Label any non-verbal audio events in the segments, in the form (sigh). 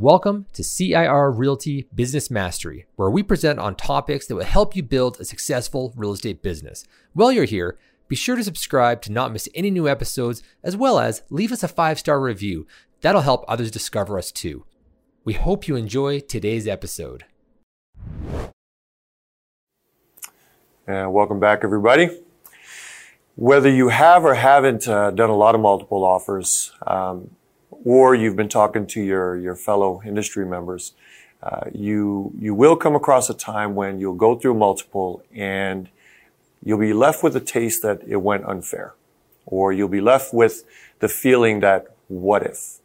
Welcome to CIR Realty Business Mastery, where we present on topics that will help you build a successful real estate business. While you're here, be sure to subscribe to not miss any new episodes, as well as leave us a five star review. That'll help others discover us too. We hope you enjoy today's episode. And welcome back, everybody. Whether you have or haven't uh, done a lot of multiple offers, um, or you've been talking to your, your fellow industry members, uh, you, you will come across a time when you'll go through multiple and you'll be left with a taste that it went unfair. Or you'll be left with the feeling that what if?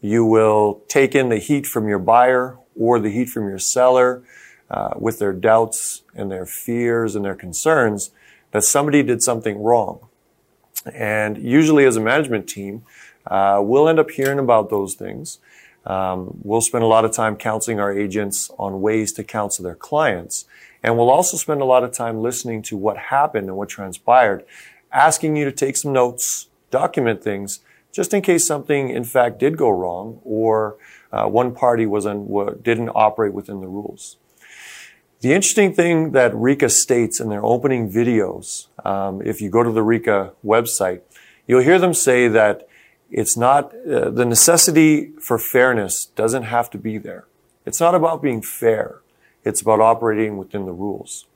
You will take in the heat from your buyer or the heat from your seller uh, with their doubts and their fears and their concerns that somebody did something wrong. And usually as a management team, uh, we'll end up hearing about those things. Um, we'll spend a lot of time counseling our agents on ways to counsel their clients. And we'll also spend a lot of time listening to what happened and what transpired, asking you to take some notes, document things, just in case something in fact did go wrong or uh, one party was un- didn't operate within the rules. The interesting thing that RECA states in their opening videos, um, if you go to the RECA website, you'll hear them say that it's not, uh, the necessity for fairness doesn't have to be there. It's not about being fair. It's about operating within the rules.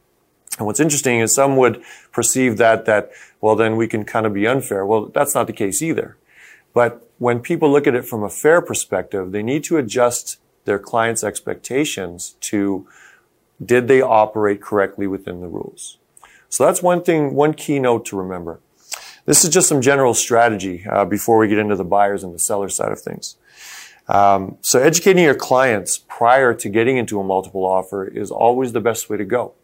And what's interesting is some would perceive that, that, well, then we can kind of be unfair. Well, that's not the case either. But when people look at it from a fair perspective, they need to adjust their clients' expectations to did they operate correctly within the rules? So that's one thing, one key note to remember. This is just some general strategy uh, before we get into the buyers and the seller side of things. Um, so educating your clients prior to getting into a multiple offer is always the best way to go.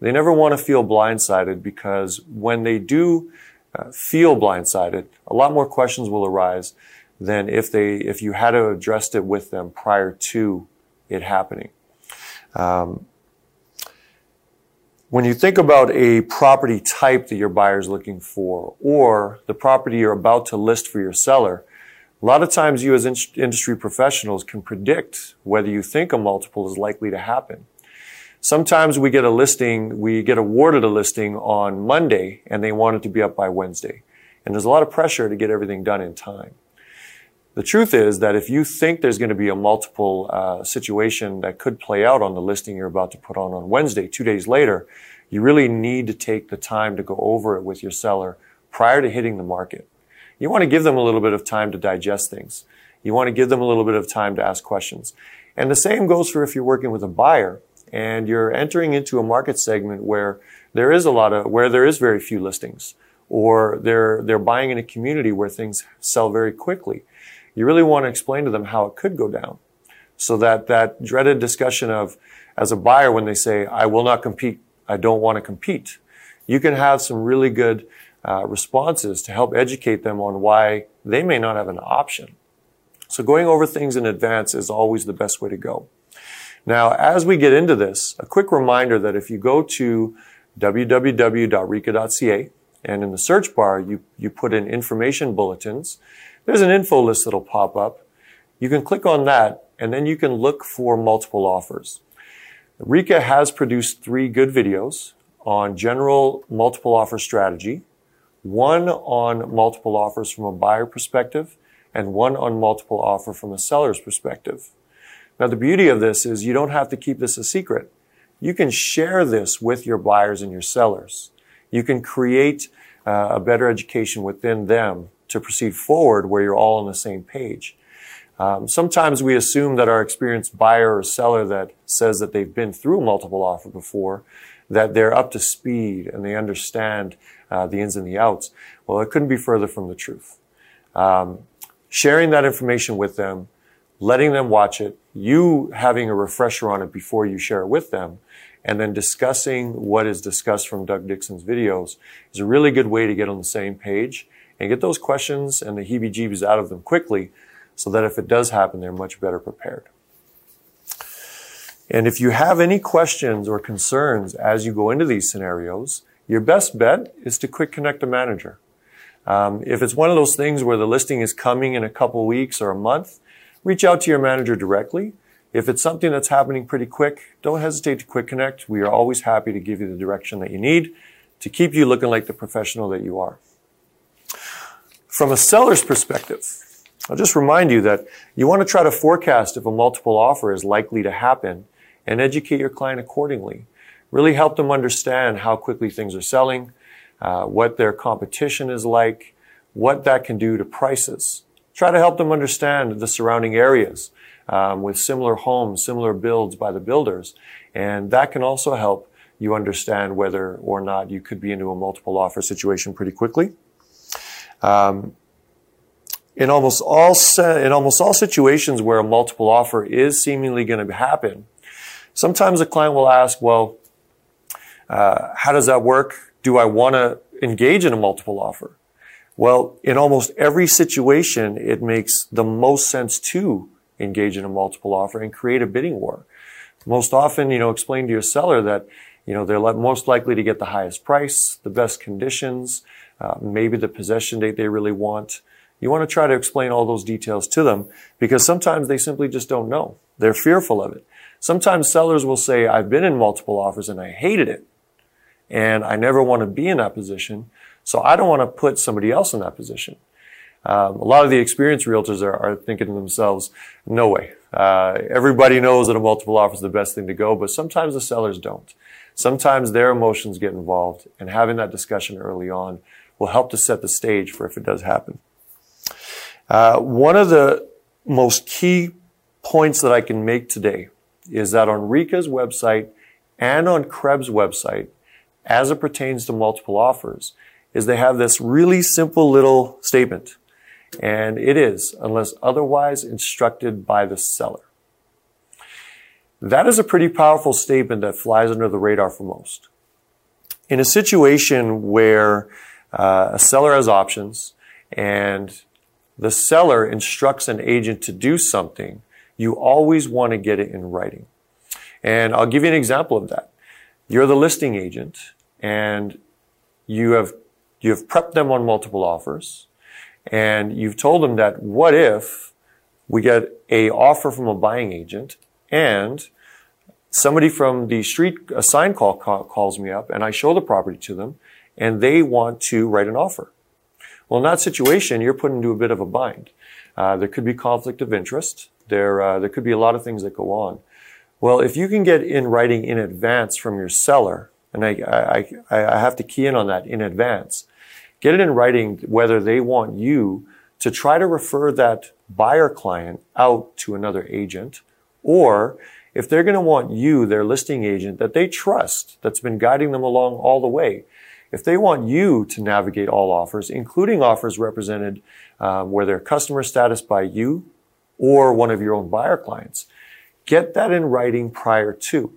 They never want to feel blindsided because when they do uh, feel blindsided, a lot more questions will arise than if they if you had addressed it with them prior to it happening. Um, when you think about a property type that your buyer is looking for or the property you're about to list for your seller, a lot of times you as in- industry professionals can predict whether you think a multiple is likely to happen. Sometimes we get a listing, we get awarded a listing on Monday and they want it to be up by Wednesday. And there's a lot of pressure to get everything done in time. The truth is that if you think there's going to be a multiple uh, situation that could play out on the listing you're about to put on on Wednesday, two days later, you really need to take the time to go over it with your seller prior to hitting the market. You want to give them a little bit of time to digest things. You want to give them a little bit of time to ask questions. And the same goes for if you're working with a buyer and you're entering into a market segment where there is a lot of, where there is very few listings or they're, they're buying in a community where things sell very quickly you really want to explain to them how it could go down. So that that dreaded discussion of, as a buyer, when they say, I will not compete, I don't want to compete, you can have some really good uh, responses to help educate them on why they may not have an option. So going over things in advance is always the best way to go. Now, as we get into this, a quick reminder that if you go to www.reca.ca and in the search bar, you, you put in information bulletins, there's an info list that'll pop up. You can click on that and then you can look for multiple offers. RECA has produced three good videos on general multiple offer strategy, one on multiple offers from a buyer perspective, and one on multiple offer from a seller's perspective. Now, the beauty of this is you don't have to keep this a secret. You can share this with your buyers and your sellers. You can create uh, a better education within them to proceed forward where you're all on the same page. Um, sometimes we assume that our experienced buyer or seller that says that they've been through multiple offer before, that they're up to speed and they understand uh, the ins and the outs. Well, it couldn't be further from the truth. Um, sharing that information with them, letting them watch it, you having a refresher on it before you share it with them, and then discussing what is discussed from Doug Dixon's videos is a really good way to get on the same page and get those questions and the heebie-jeebies out of them quickly so that if it does happen, they're much better prepared. And if you have any questions or concerns as you go into these scenarios, your best bet is to quick connect a manager. Um, if it's one of those things where the listing is coming in a couple weeks or a month, reach out to your manager directly. If it's something that's happening pretty quick, don't hesitate to quick connect. We are always happy to give you the direction that you need to keep you looking like the professional that you are. From a seller's perspective, I'll just remind you that you want to try to forecast if a multiple offer is likely to happen and educate your client accordingly. Really help them understand how quickly things are selling, uh, what their competition is like, what that can do to prices. Try to help them understand the surrounding areas um, with similar homes, similar builds by the builders. And that can also help you understand whether or not you could be into a multiple offer situation pretty quickly. Um, in almost all in almost all situations where a multiple offer is seemingly going to happen, sometimes a client will ask, "Well, uh, how does that work? Do I want to engage in a multiple offer?" Well, in almost every situation, it makes the most sense to engage in a multiple offer and create a bidding war. Most often, you know, explain to your seller that, you know, they're most likely to get the highest price, the best conditions, uh, maybe the possession date they really want. You want to try to explain all those details to them because sometimes they simply just don't know. They're fearful of it. Sometimes sellers will say, I've been in multiple offers and I hated it. And I never want to be in that position. So I don't want to put somebody else in that position. Um, a lot of the experienced realtors are, are thinking to themselves, no way. Uh, everybody knows that a multiple offer is the best thing to go, but sometimes the sellers don't. Sometimes their emotions get involved and having that discussion early on will help to set the stage for if it does happen. Uh, one of the most key points that I can make today is that on RECA's website and on CREB's website, as it pertains to multiple offers, is they have this really simple little statement. And it is, unless otherwise instructed by the seller. That is a pretty powerful statement that flies under the radar for most. In a situation where uh, a seller has options and the seller instructs an agent to do something, you always want to get it in writing. And I'll give you an example of that. You're the listing agent and you have, you have prepped them on multiple offers and you've told them that what if we get a offer from a buying agent and somebody from the street, a sign call calls me up and I show the property to them and they want to write an offer. Well, in that situation, you're put into a bit of a bind. Uh, there could be conflict of interest. There, uh, there could be a lot of things that go on. Well, if you can get in writing in advance from your seller, and I, I, I have to key in on that in advance, get it in writing whether they want you to try to refer that buyer client out to another agent, or if they're going to want you, their listing agent that they trust, that's been guiding them along all the way, if they want you to navigate all offers, including offers represented um, where they're customer status by you or one of your own buyer clients, get that in writing prior to.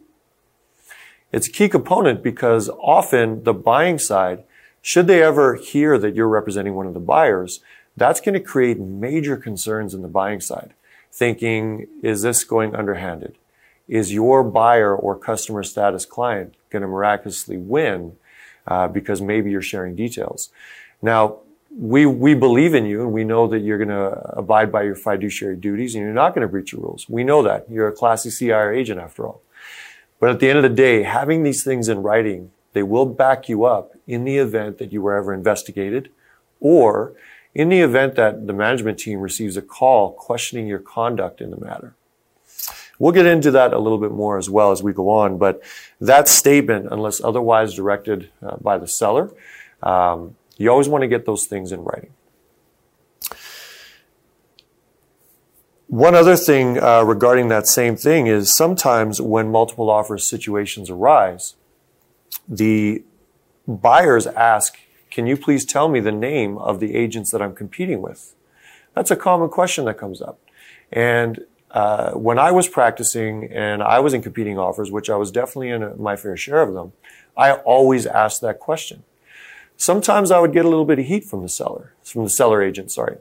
It's a key component because often the buying side, should they ever hear that you're representing one of the buyers, that's going to create major concerns in the buying side. Thinking, is this going underhanded? Is your buyer or customer status client going to miraculously win uh, because maybe you're sharing details. Now, we, we believe in you and we know that you're going to abide by your fiduciary duties and you're not going to breach the rules. We know that. You're a classy CIR agent after all. But at the end of the day, having these things in writing, they will back you up in the event that you were ever investigated or in the event that the management team receives a call questioning your conduct in the matter. We'll get into that a little bit more as well as we go on, but that statement, unless otherwise directed uh, by the seller, um, you always want to get those things in writing. One other thing uh, regarding that same thing is sometimes when multiple offers situations arise, the buyers ask, Can you please tell me the name of the agents that I'm competing with? That's a common question that comes up. And uh, when I was practicing and I was in competing offers, which I was definitely in a, my fair share of them, I always asked that question. Sometimes I would get a little bit of heat from the seller, from the seller agent, sorry.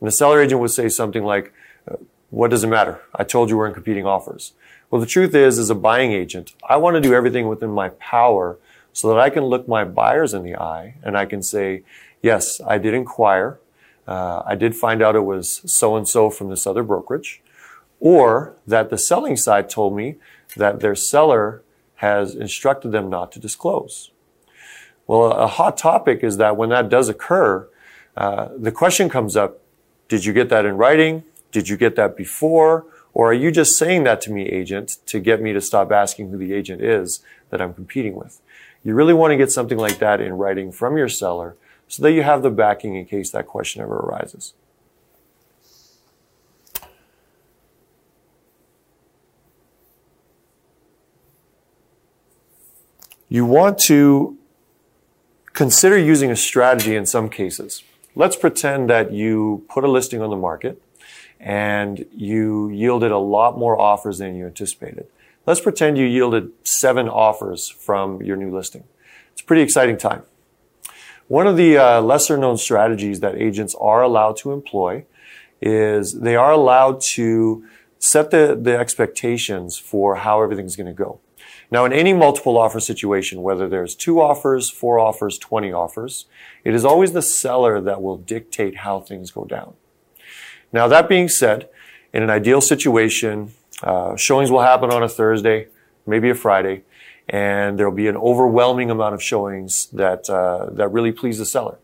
And the seller agent would say something like, uh, what does it matter? I told you we're in competing offers. Well, the truth is, as a buying agent, I want to do everything within my power so that I can look my buyers in the eye and I can say, yes, I did inquire. Uh, I did find out it was so and so from this other brokerage. Or that the selling side told me that their seller has instructed them not to disclose. Well, a hot topic is that when that does occur, uh, the question comes up, did you get that in writing? Did you get that before? Or are you just saying that to me, agent, to get me to stop asking who the agent is that I'm competing with? You really want to get something like that in writing from your seller so that you have the backing in case that question ever arises. You want to consider using a strategy in some cases. Let's pretend that you put a listing on the market and you yielded a lot more offers than you anticipated. Let's pretend you yielded seven offers from your new listing. It's a pretty exciting time. One of the uh, lesser known strategies that agents are allowed to employ is they are allowed to set the, the expectations for how everything's going to go. Now, in any multiple offer situation, whether there's two offers, four offers, 20 offers, it is always the seller that will dictate how things go down. Now, that being said, in an ideal situation, uh, showings will happen on a Thursday, maybe a Friday, and there'll be an overwhelming amount of showings that uh, that really please the seller.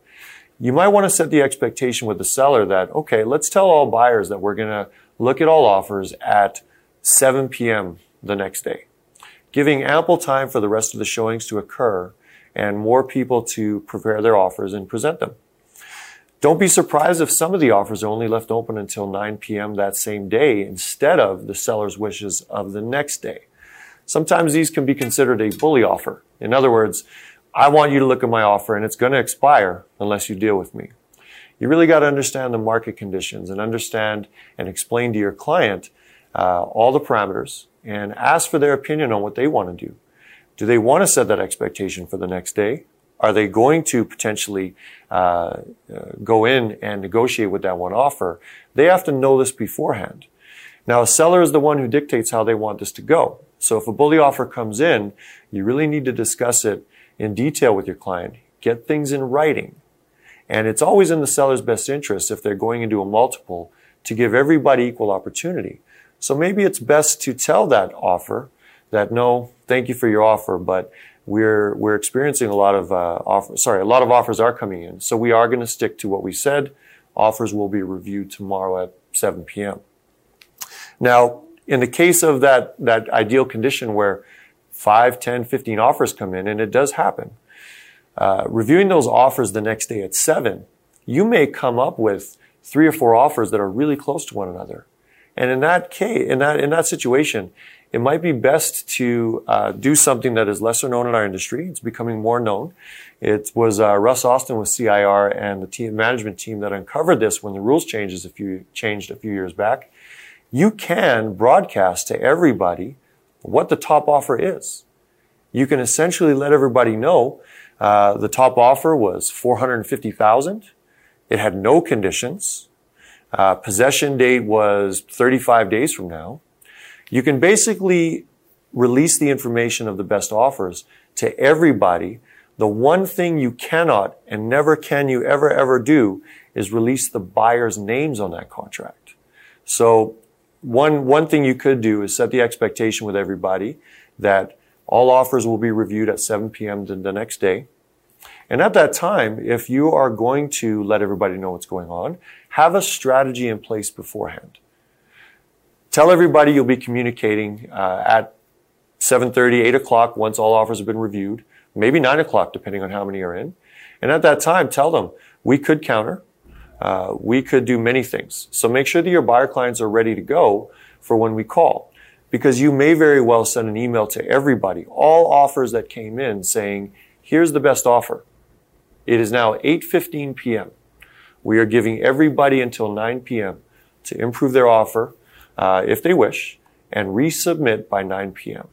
You might want to set the expectation with the seller that okay, let's tell all buyers that we're going to look at all offers at 7 p.m. the next day giving ample time for the rest of the showings to occur and more people to prepare their offers and present them. Don't be surprised if some of the offers are only left open until 9 p.m. that same day instead of the seller's wishes of the next day. Sometimes these can be considered a bully offer. In other words, I want you to look at my offer and it's going to expire unless you deal with me. You really got to understand the market conditions and understand and explain to your client uh, all the parameters and ask for their opinion on what they want to do. Do they want to set that expectation for the next day? Are they going to potentially uh, uh, go in and negotiate with that one offer? They have to know this beforehand. Now, a seller is the one who dictates how they want this to go. So if a bully offer comes in, you really need to discuss it in detail with your client. Get things in writing. And it's always in the seller's best interest if they're going into a multiple to give everybody equal opportunity. So maybe it's best to tell that offer that no, thank you for your offer, but we're we're experiencing a lot of uh, offers. Sorry, a lot of offers are coming in, so we are going to stick to what we said. Offers will be reviewed tomorrow at 7 p.m. Now, in the case of that that ideal condition where 5, 10, 15 offers come in, and it does happen, uh, reviewing those offers the next day at 7, you may come up with three or four offers that are really close to one another. And in that case, in that in that situation, it might be best to uh, do something that is lesser known in our industry. It's becoming more known. It was uh, Russ Austin with CIR and the team management team that uncovered this when the rules changes a few changed a few years back. You can broadcast to everybody what the top offer is. You can essentially let everybody know uh, the top offer was four hundred fifty thousand. It had no conditions. Uh, possession date was 35 days from now. You can basically release the information of the best offers to everybody. The one thing you cannot and never can you ever, ever do is release the buyer's names on that contract. So one, one thing you could do is set the expectation with everybody that all offers will be reviewed at 7 p.m. the next day. And at that time, if you are going to let everybody know what's going on, have a strategy in place beforehand. Tell everybody you'll be communicating uh, at 7.30, 8 o'clock once all offers have been reviewed, maybe 9 o'clock depending on how many are in. And at that time, tell them we could counter. Uh, we could do many things. So make sure that your buyer clients are ready to go for when we call. Because you may very well send an email to everybody, all offers that came in saying, here's the best offer. It is now 8.15 p.m. We are giving everybody until 9 p.m. to improve their offer, uh, if they wish, and resubmit by 9 p.m.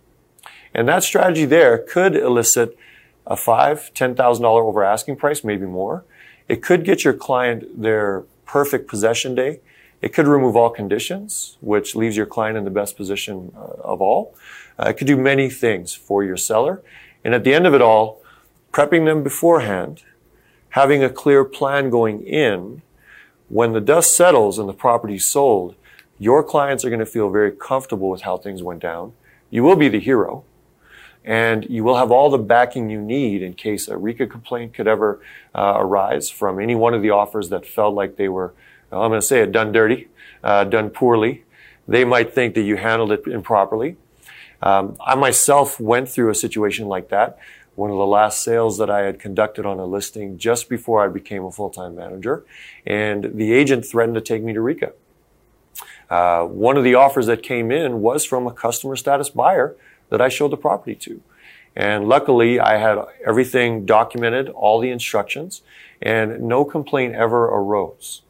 And that strategy there could elicit a five, ten thousand dollar over asking price, maybe more. It could get your client their perfect possession day. It could remove all conditions, which leaves your client in the best position uh, of all. Uh, it could do many things for your seller. And at the end of it all, prepping them beforehand having a clear plan going in, when the dust settles and the property sold, Your clients are going to feel very comfortable with how things went down. You will be the hero and you will have all the backing you need in case a RECA complaint could ever uh, arise from any one of the offers that felt like they were, well, I'm going to say it, done dirty, uh, done poorly. They might think that you handled it improperly. Um, I myself went through a situation like that. One of the last sales that I had conducted on a listing just before I became a full-time manager, and the agent threatened to take me to RECA. Uh, one of the offers that came in was from a customer status buyer that I showed the property to. And luckily, I had everything documented, all the instructions, and no complaint ever arose.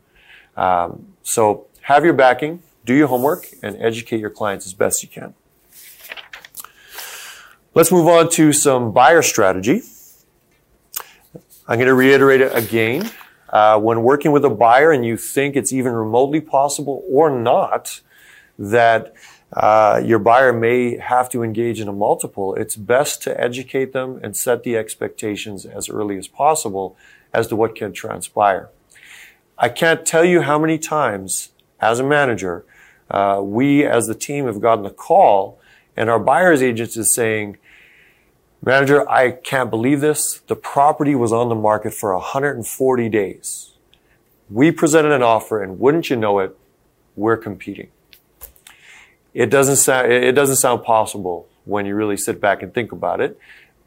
Um, so have your backing, do your homework, and educate your clients as best you can. Let's move on to some buyer strategy. I'm going to reiterate it again. Uh, when working with a buyer and you think it's even remotely possible or not that uh, your buyer may have to engage in a multiple, it's best to educate them and set the expectations as early as possible as to what can transpire. I can't tell you how many times as a manager, uh, we as the team have gotten a call and our buyer's agent is saying, Manager, I can't believe this. The property was on the market for 140 days. We presented an offer and wouldn't you know it, we're competing. It doesn't sound, it doesn't sound possible when you really sit back and think about it,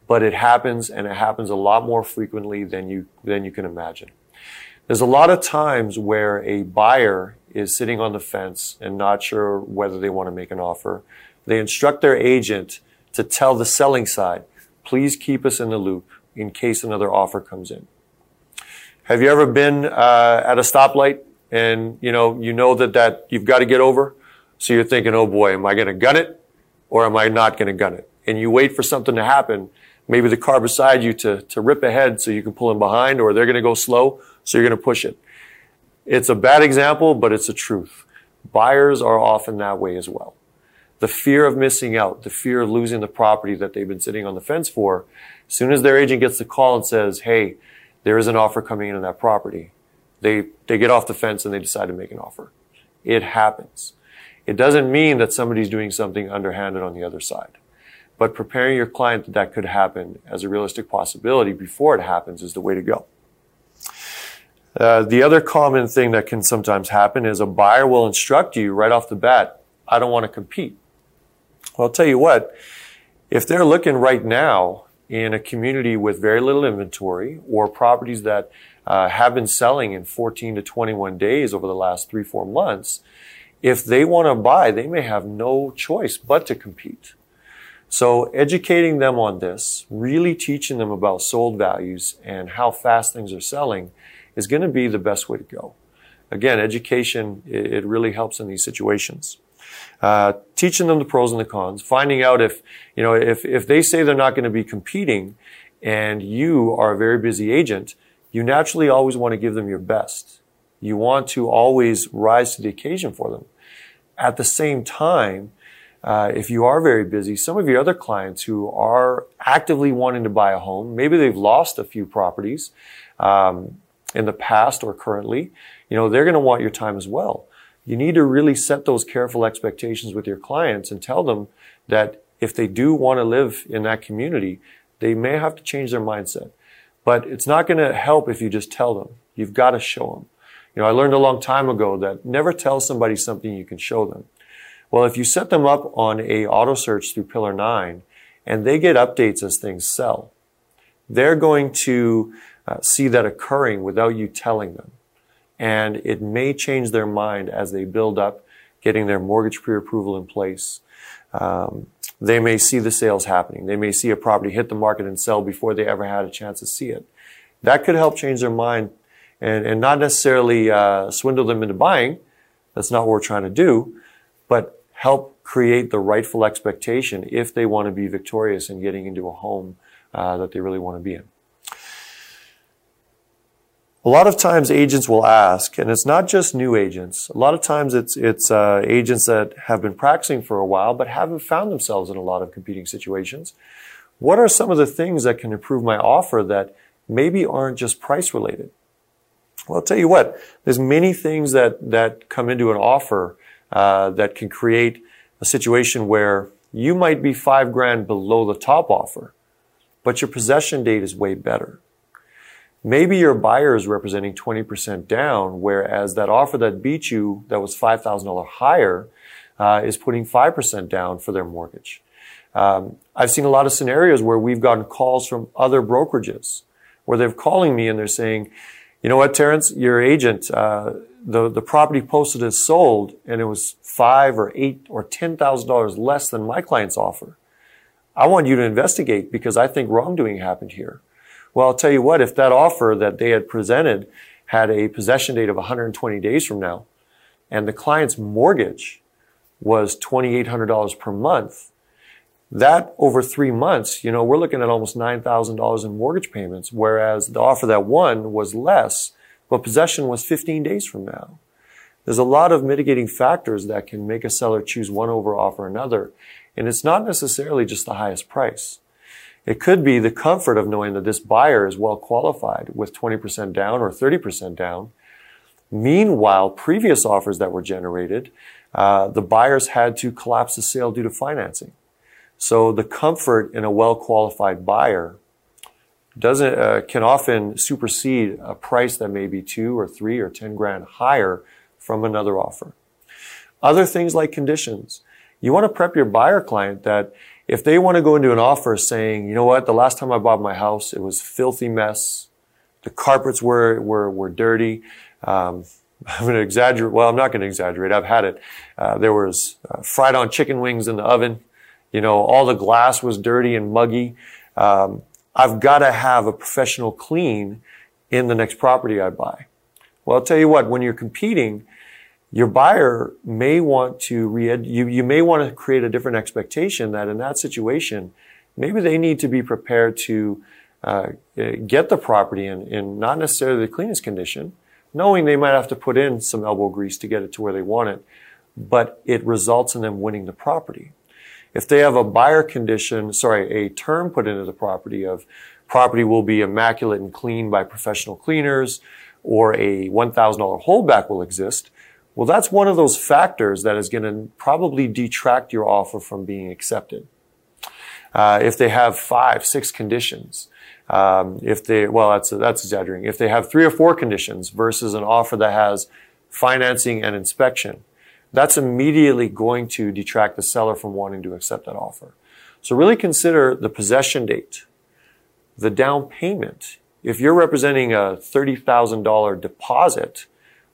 but it happens and it happens a lot more frequently than you, than you can imagine. There's a lot of times where a buyer is sitting on the fence and not sure whether they want to make an offer. They instruct their agent to tell the selling side, please keep us in the loop in case another offer comes in. Have you ever been uh, at a stoplight and you know you know that that you've got to get over? So you're thinking, oh boy, am I going to gun it or am I not going to gun it? And you wait for something to happen. Maybe the car beside you to, to rip ahead so you can pull in behind or they're going to go slow. So you're going to push it. It's a bad example, but it's a truth. Buyers are often that way as well. The fear of missing out, the fear of losing the property that they've been sitting on the fence for, as soon as their agent gets the call and says, hey, there is an offer coming in on that property, they, they get off the fence and they decide to make an offer. It happens. It doesn't mean that somebody's doing something underhanded on the other side. But preparing your client that that could happen as a realistic possibility before it happens is the way to go. Uh, the other common thing that can sometimes happen is a buyer will instruct you right off the bat, I don't want to compete. Well, I'll tell you what, if they're looking right now in a community with very little inventory or properties that uh, have been selling in 14 to 21 days over the last three, four months, if they want to buy, they may have no choice but to compete. So educating them on this, really teaching them about sold values and how fast things are selling is going to be the best way to go. Again, education, it really helps in these situations. Uh, teaching them the pros and the cons, finding out if, you know, if, if they say they're not going to be competing and you are a very busy agent, you naturally always want to give them your best. You want to always rise to the occasion for them. At the same time, uh, if you are very busy, some of your other clients who are actively wanting to buy a home, maybe they've lost a few properties um, in the past or currently, you know, they're going to want your time as well. You need to really set those careful expectations with your clients and tell them that if they do want to live in that community, they may have to change their mindset. But it's not going to help if you just tell them. You've got to show them. You know, I learned a long time ago that never tell somebody something you can show them. Well, if you set them up on a auto search through Pillar 9 and they get updates as things sell, they're going to uh, see that occurring without you telling them. And it may change their mind as they build up getting their mortgage pre-approval in place. Um, they may see the sales happening. They may see a property hit the market and sell before they ever had a chance to see it. That could help change their mind and, and not necessarily uh, swindle them into buying. That's not what we're trying to do, but help create the rightful expectation if they want to be victorious in getting into a home uh, that they really want to be in. A lot of times agents will ask, and it's not just new agents. A lot of times it's it's uh, agents that have been practicing for a while but haven't found themselves in a lot of competing situations. What are some of the things that can improve my offer that maybe aren't just price related? Well, I'll tell you what, there's many things that, that come into an offer uh, that can create a situation where you might be five grand below the top offer, but your possession date is way better. Maybe your buyer is representing 20% down, whereas that offer that beat you, that was $5,000 higher, uh, is putting 5% down for their mortgage. Um, I've seen a lot of scenarios where we've gotten calls from other brokerages where they're calling me and they're saying, you know what, Terence, your agent, uh, the, the property posted as sold and it was five or eight or ten thousand dollars less than my client's offer. I want you to investigate because I think wrongdoing happened here. Well, I'll tell you what, if that offer that they had presented had a possession date of 120 days from now and the client's mortgage was $2,800 per month, that over three months, you know, we're looking at almost $9,000 in mortgage payments, whereas the offer that won was less, but possession was 15 days from now. There's a lot of mitigating factors that can make a seller choose one over offer another. And it's not necessarily just the highest price. It could be the comfort of knowing that this buyer is well qualified with 20% down or 30% down. Meanwhile, previous offers that were generated, uh, the buyers had to collapse the sale due to financing. So the comfort in a well-qualified buyer doesn't uh, can often supersede a price that may be two or three or ten grand higher from another offer. Other things like conditions. You want to prep your buyer client that if they want to go into an offer saying, you know what, the last time I bought my house, it was filthy mess. The carpets were, were, were dirty. Um, (laughs) I'm going to exaggerate. Well, I'm not going to exaggerate. I've had it. Uh, there was uh, fried on chicken wings in the oven. You know, all the glass was dirty and muggy. Um, I've got to have a professional clean in the next property I buy. Well, I'll tell you what, when you're competing, your buyer may want to re you, you may want to create a different expectation that in that situation, maybe they need to be prepared to uh, get the property in, in not necessarily the cleanest condition, knowing they might have to put in some elbow grease to get it to where they want it, but it results in them winning the property. If they have a buyer condition, sorry, a term put into the property of property will be immaculate and clean by professional cleaners, or a $1,000 holdback will exist, well, that's one of those factors that is going to probably detract your offer from being accepted. Uh, if they have five, six conditions, um, if they, well, that's that's exaggerating. If they have three or four conditions versus an offer that has financing and inspection, that's immediately going to detract the seller from wanting to accept that offer. So really consider the possession date, the down payment. If you're representing a $30,000 deposit,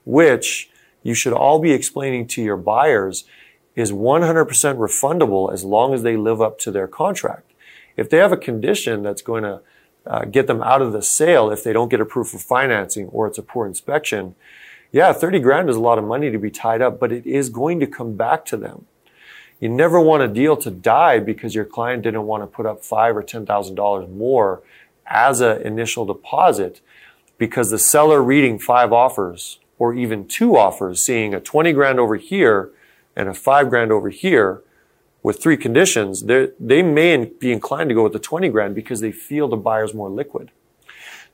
which you should all be explaining to your buyers is 100% refundable as long as they live up to their contract. If they have a condition that's going to uh, get them out of the sale if they don't get approved for financing or it's a poor inspection, yeah, 30 grand is a lot of money to be tied up, but it is going to come back to them. You never want a deal to die because your client didn't want to put up five or ten thousand dollars more as an initial deposit because the seller reading five offers or even two offers, seeing a 20 grand over here and a five grand over here with three conditions, they may be inclined to go with the 20 grand because they feel the buyer's more liquid.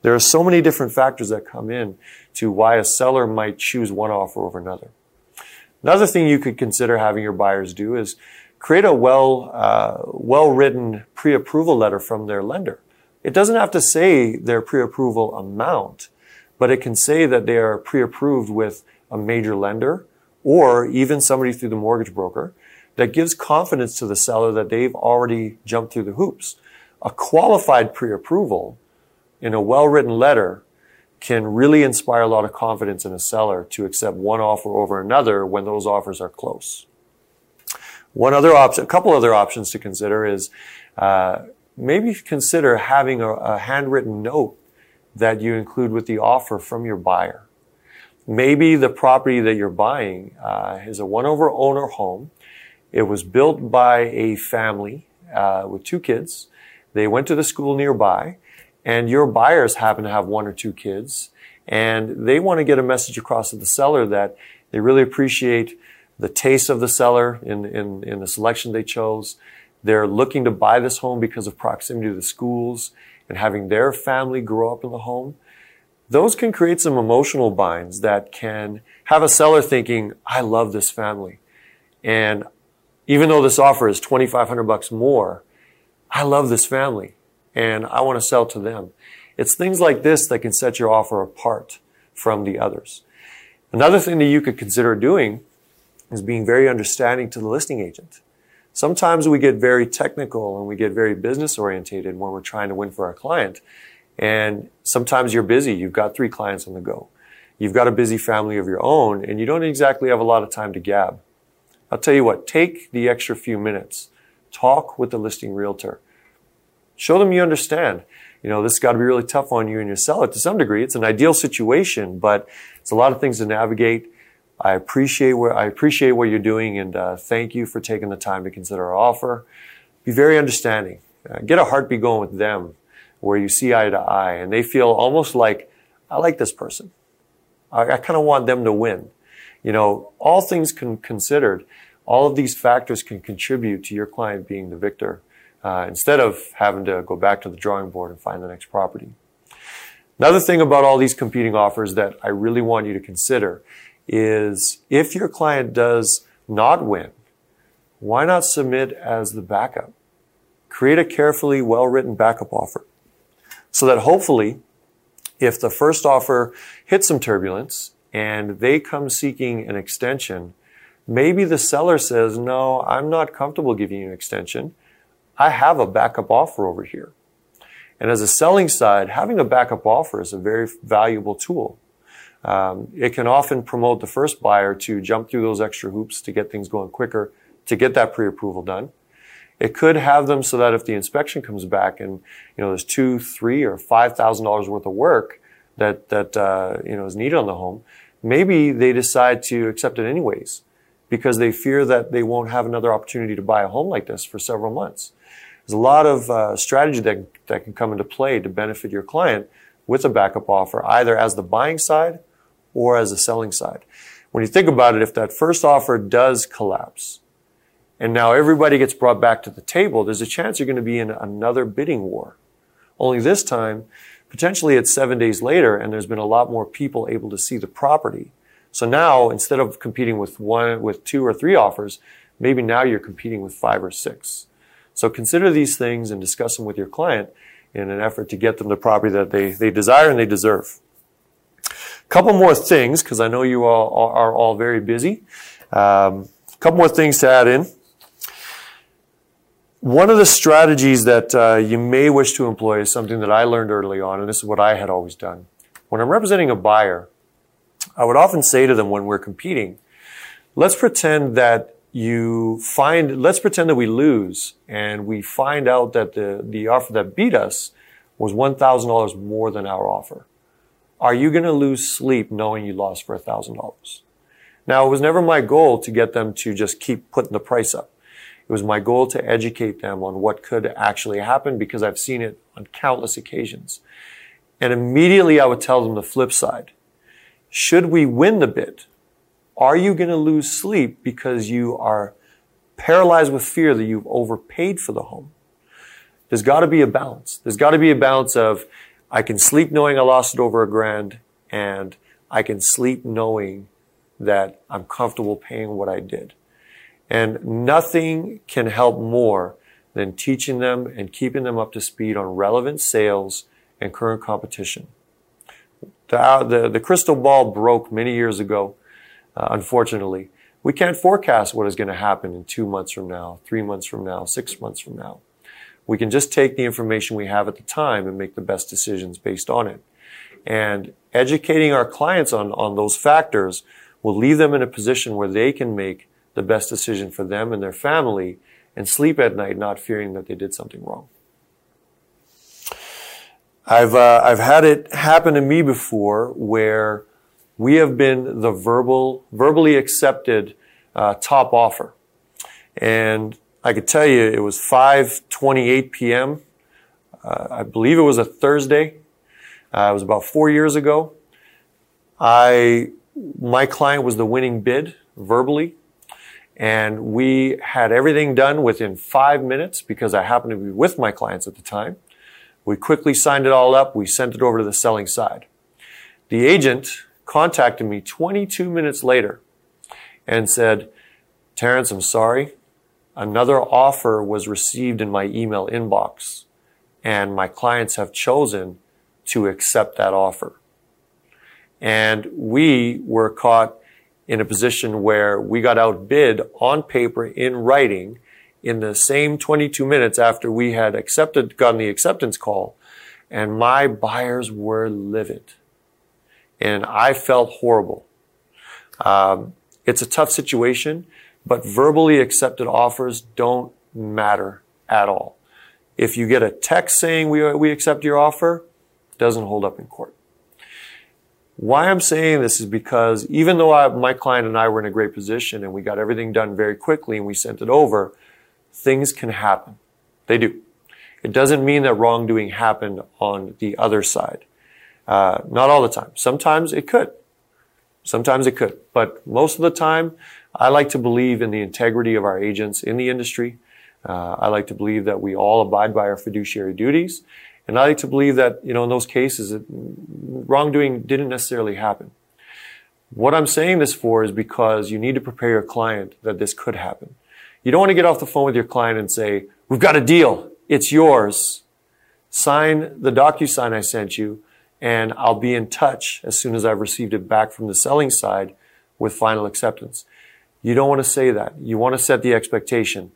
There are so many different factors that come in to why a seller might choose one offer over another. Another thing you could consider having your buyers do is create a well, uh, well-written pre-approval letter from their lender. It doesn't have to say their pre-approval amount, but it can say that they are pre-approved with a major lender or even somebody through the mortgage broker that gives confidence to the seller that they've already jumped through the hoops. A qualified pre-approval in a well-written letter can really inspire a lot of confidence in a seller to accept one offer over another when those offers are close. One other option, a couple other options to consider is uh, maybe consider having a, a handwritten note that you include with the offer from your buyer. Maybe the property that you're buying uh, is a one-over owner home. It was built by a family uh, with two kids. They went to the school nearby and your buyers happen to have one or two kids and they want to get a message across to the seller that they really appreciate the taste of the seller in, in, in the selection they chose. They're looking to buy this home because of proximity to the schools and having their family grow up in the home. Those can create some emotional binds that can have a seller thinking, I love this family. And even though this offer is 2,500 bucks more, I love this family and I want to sell to them. It's things like this that can set your offer apart from the others. Another thing that you could consider doing is being very understanding to the listing agent. Sometimes we get very technical and we get very business orientated when we're trying to win for our client. And sometimes you're busy. You've got three clients on the go. You've got a busy family of your own and you don't exactly have a lot of time to gab. I'll tell you what, take the extra few minutes. Talk with the listing realtor. Show them you understand. You know, this has got to be really tough on you and your seller to some degree. It's an ideal situation, but it's a lot of things to navigate. I appreciate what I appreciate what you're doing, and uh, thank you for taking the time to consider our offer. Be very understanding. Uh, get a heartbeat going with them, where you see eye to eye, and they feel almost like I like this person. I, I kind of want them to win. You know, all things con- considered, all of these factors can contribute to your client being the victor uh, instead of having to go back to the drawing board and find the next property. Another thing about all these competing offers that I really want you to consider is if your client does not win, why not submit as the backup? Create a carefully well written backup offer so that hopefully if the first offer hits some turbulence and they come seeking an extension, maybe the seller says, no, I'm not comfortable giving you an extension. I have a backup offer over here. And as a selling side, having a backup offer is a very valuable tool. Um, it can often promote the first buyer to jump through those extra hoops to get things going quicker, to get that pre-approval done. It could have them so that if the inspection comes back and you know there's two, three, or five thousand dollars worth of work that that uh, you know is needed on the home, maybe they decide to accept it anyways because they fear that they won't have another opportunity to buy a home like this for several months. There's a lot of uh, strategy that, that can come into play to benefit your client with a backup offer, either as the buying side or as a selling side. When you think about it, if that first offer does collapse, and now everybody gets brought back to the table, there's a chance you're going to be in another bidding war. Only this time, potentially it's seven days later, and there's been a lot more people able to see the property. So now, instead of competing with one, with two or three offers, maybe now you're competing with five or six. So consider these things and discuss them with your client in an effort to get them the property that they, they desire and they deserve. Couple more things, because I know you all are all very busy. Um, a couple more things to add in. One of the strategies that uh, you may wish to employ is something that I learned early on, and this is what I had always done. When I'm representing a buyer, I would often say to them when we're competing, let's pretend that you find, let's pretend that we lose and we find out that the, the offer that beat us was $1,000 more than our offer. Are you going to lose sleep knowing you lost for $1,000? Now, it was never my goal to get them to just keep putting the price up. It was my goal to educate them on what could actually happen because I've seen it on countless occasions. And immediately I would tell them the flip side. Should we win the bid, are you going to lose sleep because you are paralyzed with fear that you've overpaid for the home? There's got to be a balance. There's got to be a balance of I can sleep knowing I lost it over a grand and I can sleep knowing that I'm comfortable paying what I did. And nothing can help more than teaching them and keeping them up to speed on relevant sales and current competition. The, the, the crystal ball broke many years ago uh, unfortunately. We can't forecast what is going to happen in two months from now, three months from now, six months from now. We can just take the information we have at the time and make the best decisions based on it. And educating our clients on, on those factors will leave them in a position where they can make the best decision for them and their family and sleep at night not fearing that they did something wrong. I've, uh, I've had it happen to me before where we have been the verbal, verbally accepted uh, top offer. And I could tell you it was 5:28 p.m. Uh, I believe it was a Thursday. Uh, it was about four years ago. I, my client was the winning bid verbally, and we had everything done within five minutes because I happened to be with my clients at the time. We quickly signed it all up. We sent it over to the selling side. The agent contacted me 22 minutes later and said, Terence, I'm sorry. Another offer was received in my email inbox and my clients have chosen to accept that offer. And we were caught in a position where we got outbid on paper in writing in the same 22 minutes after we had accepted, gotten the acceptance call. And my buyers were livid. And I felt horrible. Um, it's a tough situation, but verbally accepted offers don't matter at all. If you get a text saying we, we accept your offer, doesn't hold up in court. Why I'm saying this is because even though I, my client and I were in a great position and we got everything done very quickly and we sent it over, things can happen. They do. It doesn't mean that wrongdoing happened on the other side. Uh, not all the time. Sometimes it could. Sometimes it could. But most of the time, I like to believe in the integrity of our agents in the industry. Uh, I like to believe that we all abide by our fiduciary duties and I like to believe that, you know, in those cases, it, wrongdoing didn't necessarily happen. What I'm saying this for is because you need to prepare your client that this could happen. You don't want to get off the phone with your client and say, we've got a deal. It's yours. Sign the DocuSign I sent you and I'll be in touch as soon as I've received it back from the selling side with final acceptance. You don't want to say that. You want to set the expectation.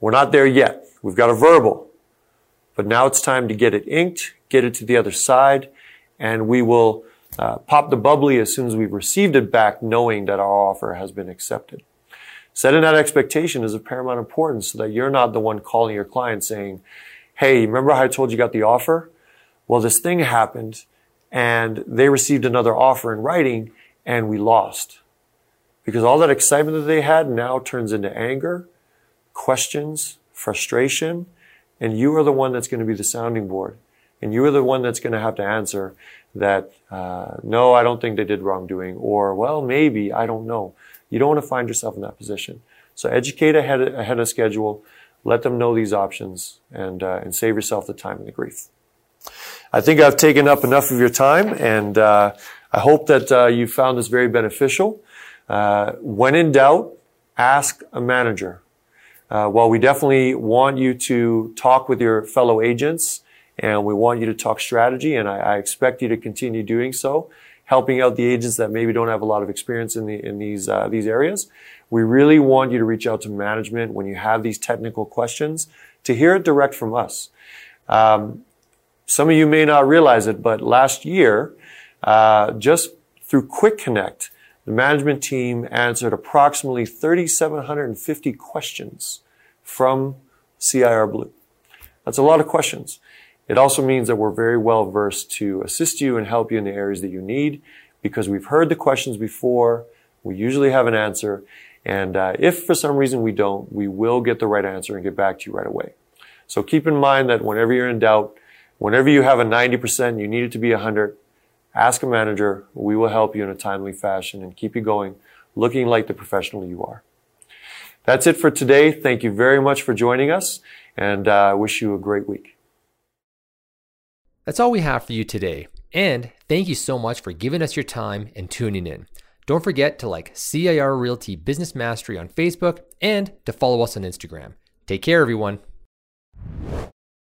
We're not there yet. We've got a verbal. But now it's time to get it inked, get it to the other side, and we will uh, pop the bubbly as soon as we've received it back, knowing that our offer has been accepted. Setting that expectation is of paramount importance so that you're not the one calling your client saying, Hey, remember how I told you got the offer? Well, this thing happened and they received another offer in writing and we lost. Because all that excitement that they had now turns into anger, questions, frustration, and you are the one that's going to be the sounding board. And you are the one that's going to have to answer that, uh, no, I don't think they did wrongdoing, or, well, maybe, I don't know. You don't want to find yourself in that position. So educate ahead, ahead of schedule. Let them know these options and, uh, and save yourself the time and the grief. I think I've taken up enough of your time and, uh, I hope that, uh, you found this very beneficial. Uh, when in doubt, ask a manager. Uh, while we definitely want you to talk with your fellow agents and we want you to talk strategy, and I, I, expect you to continue doing so, helping out the agents that maybe don't have a lot of experience in the in these uh, these areas. We really want you to reach out to management when you have these technical questions to hear it direct from us. Um, some of you may not realize it, but last year, uh, just through Quick Connect, the management team answered approximately 3,750 questions from CIR Blue. That's a lot of questions. It also means that we're very well versed to assist you and help you in the areas that you need because we've heard the questions before. We usually have an answer. And uh, if for some reason we don't, we will get the right answer and get back to you right away. So keep in mind that whenever you're in doubt, whenever you have a 90%, you need it to be 100, Ask a manager. We will help you in a timely fashion and keep you going, looking like the professional you are. That's it for today. Thank you very much for joining us, and I uh, wish you a great week. That's all we have for you today. And thank you so much for giving us your time and tuning in. Don't forget to like CIR Realty Business Mastery on Facebook and to follow us on Instagram. Take care, everyone.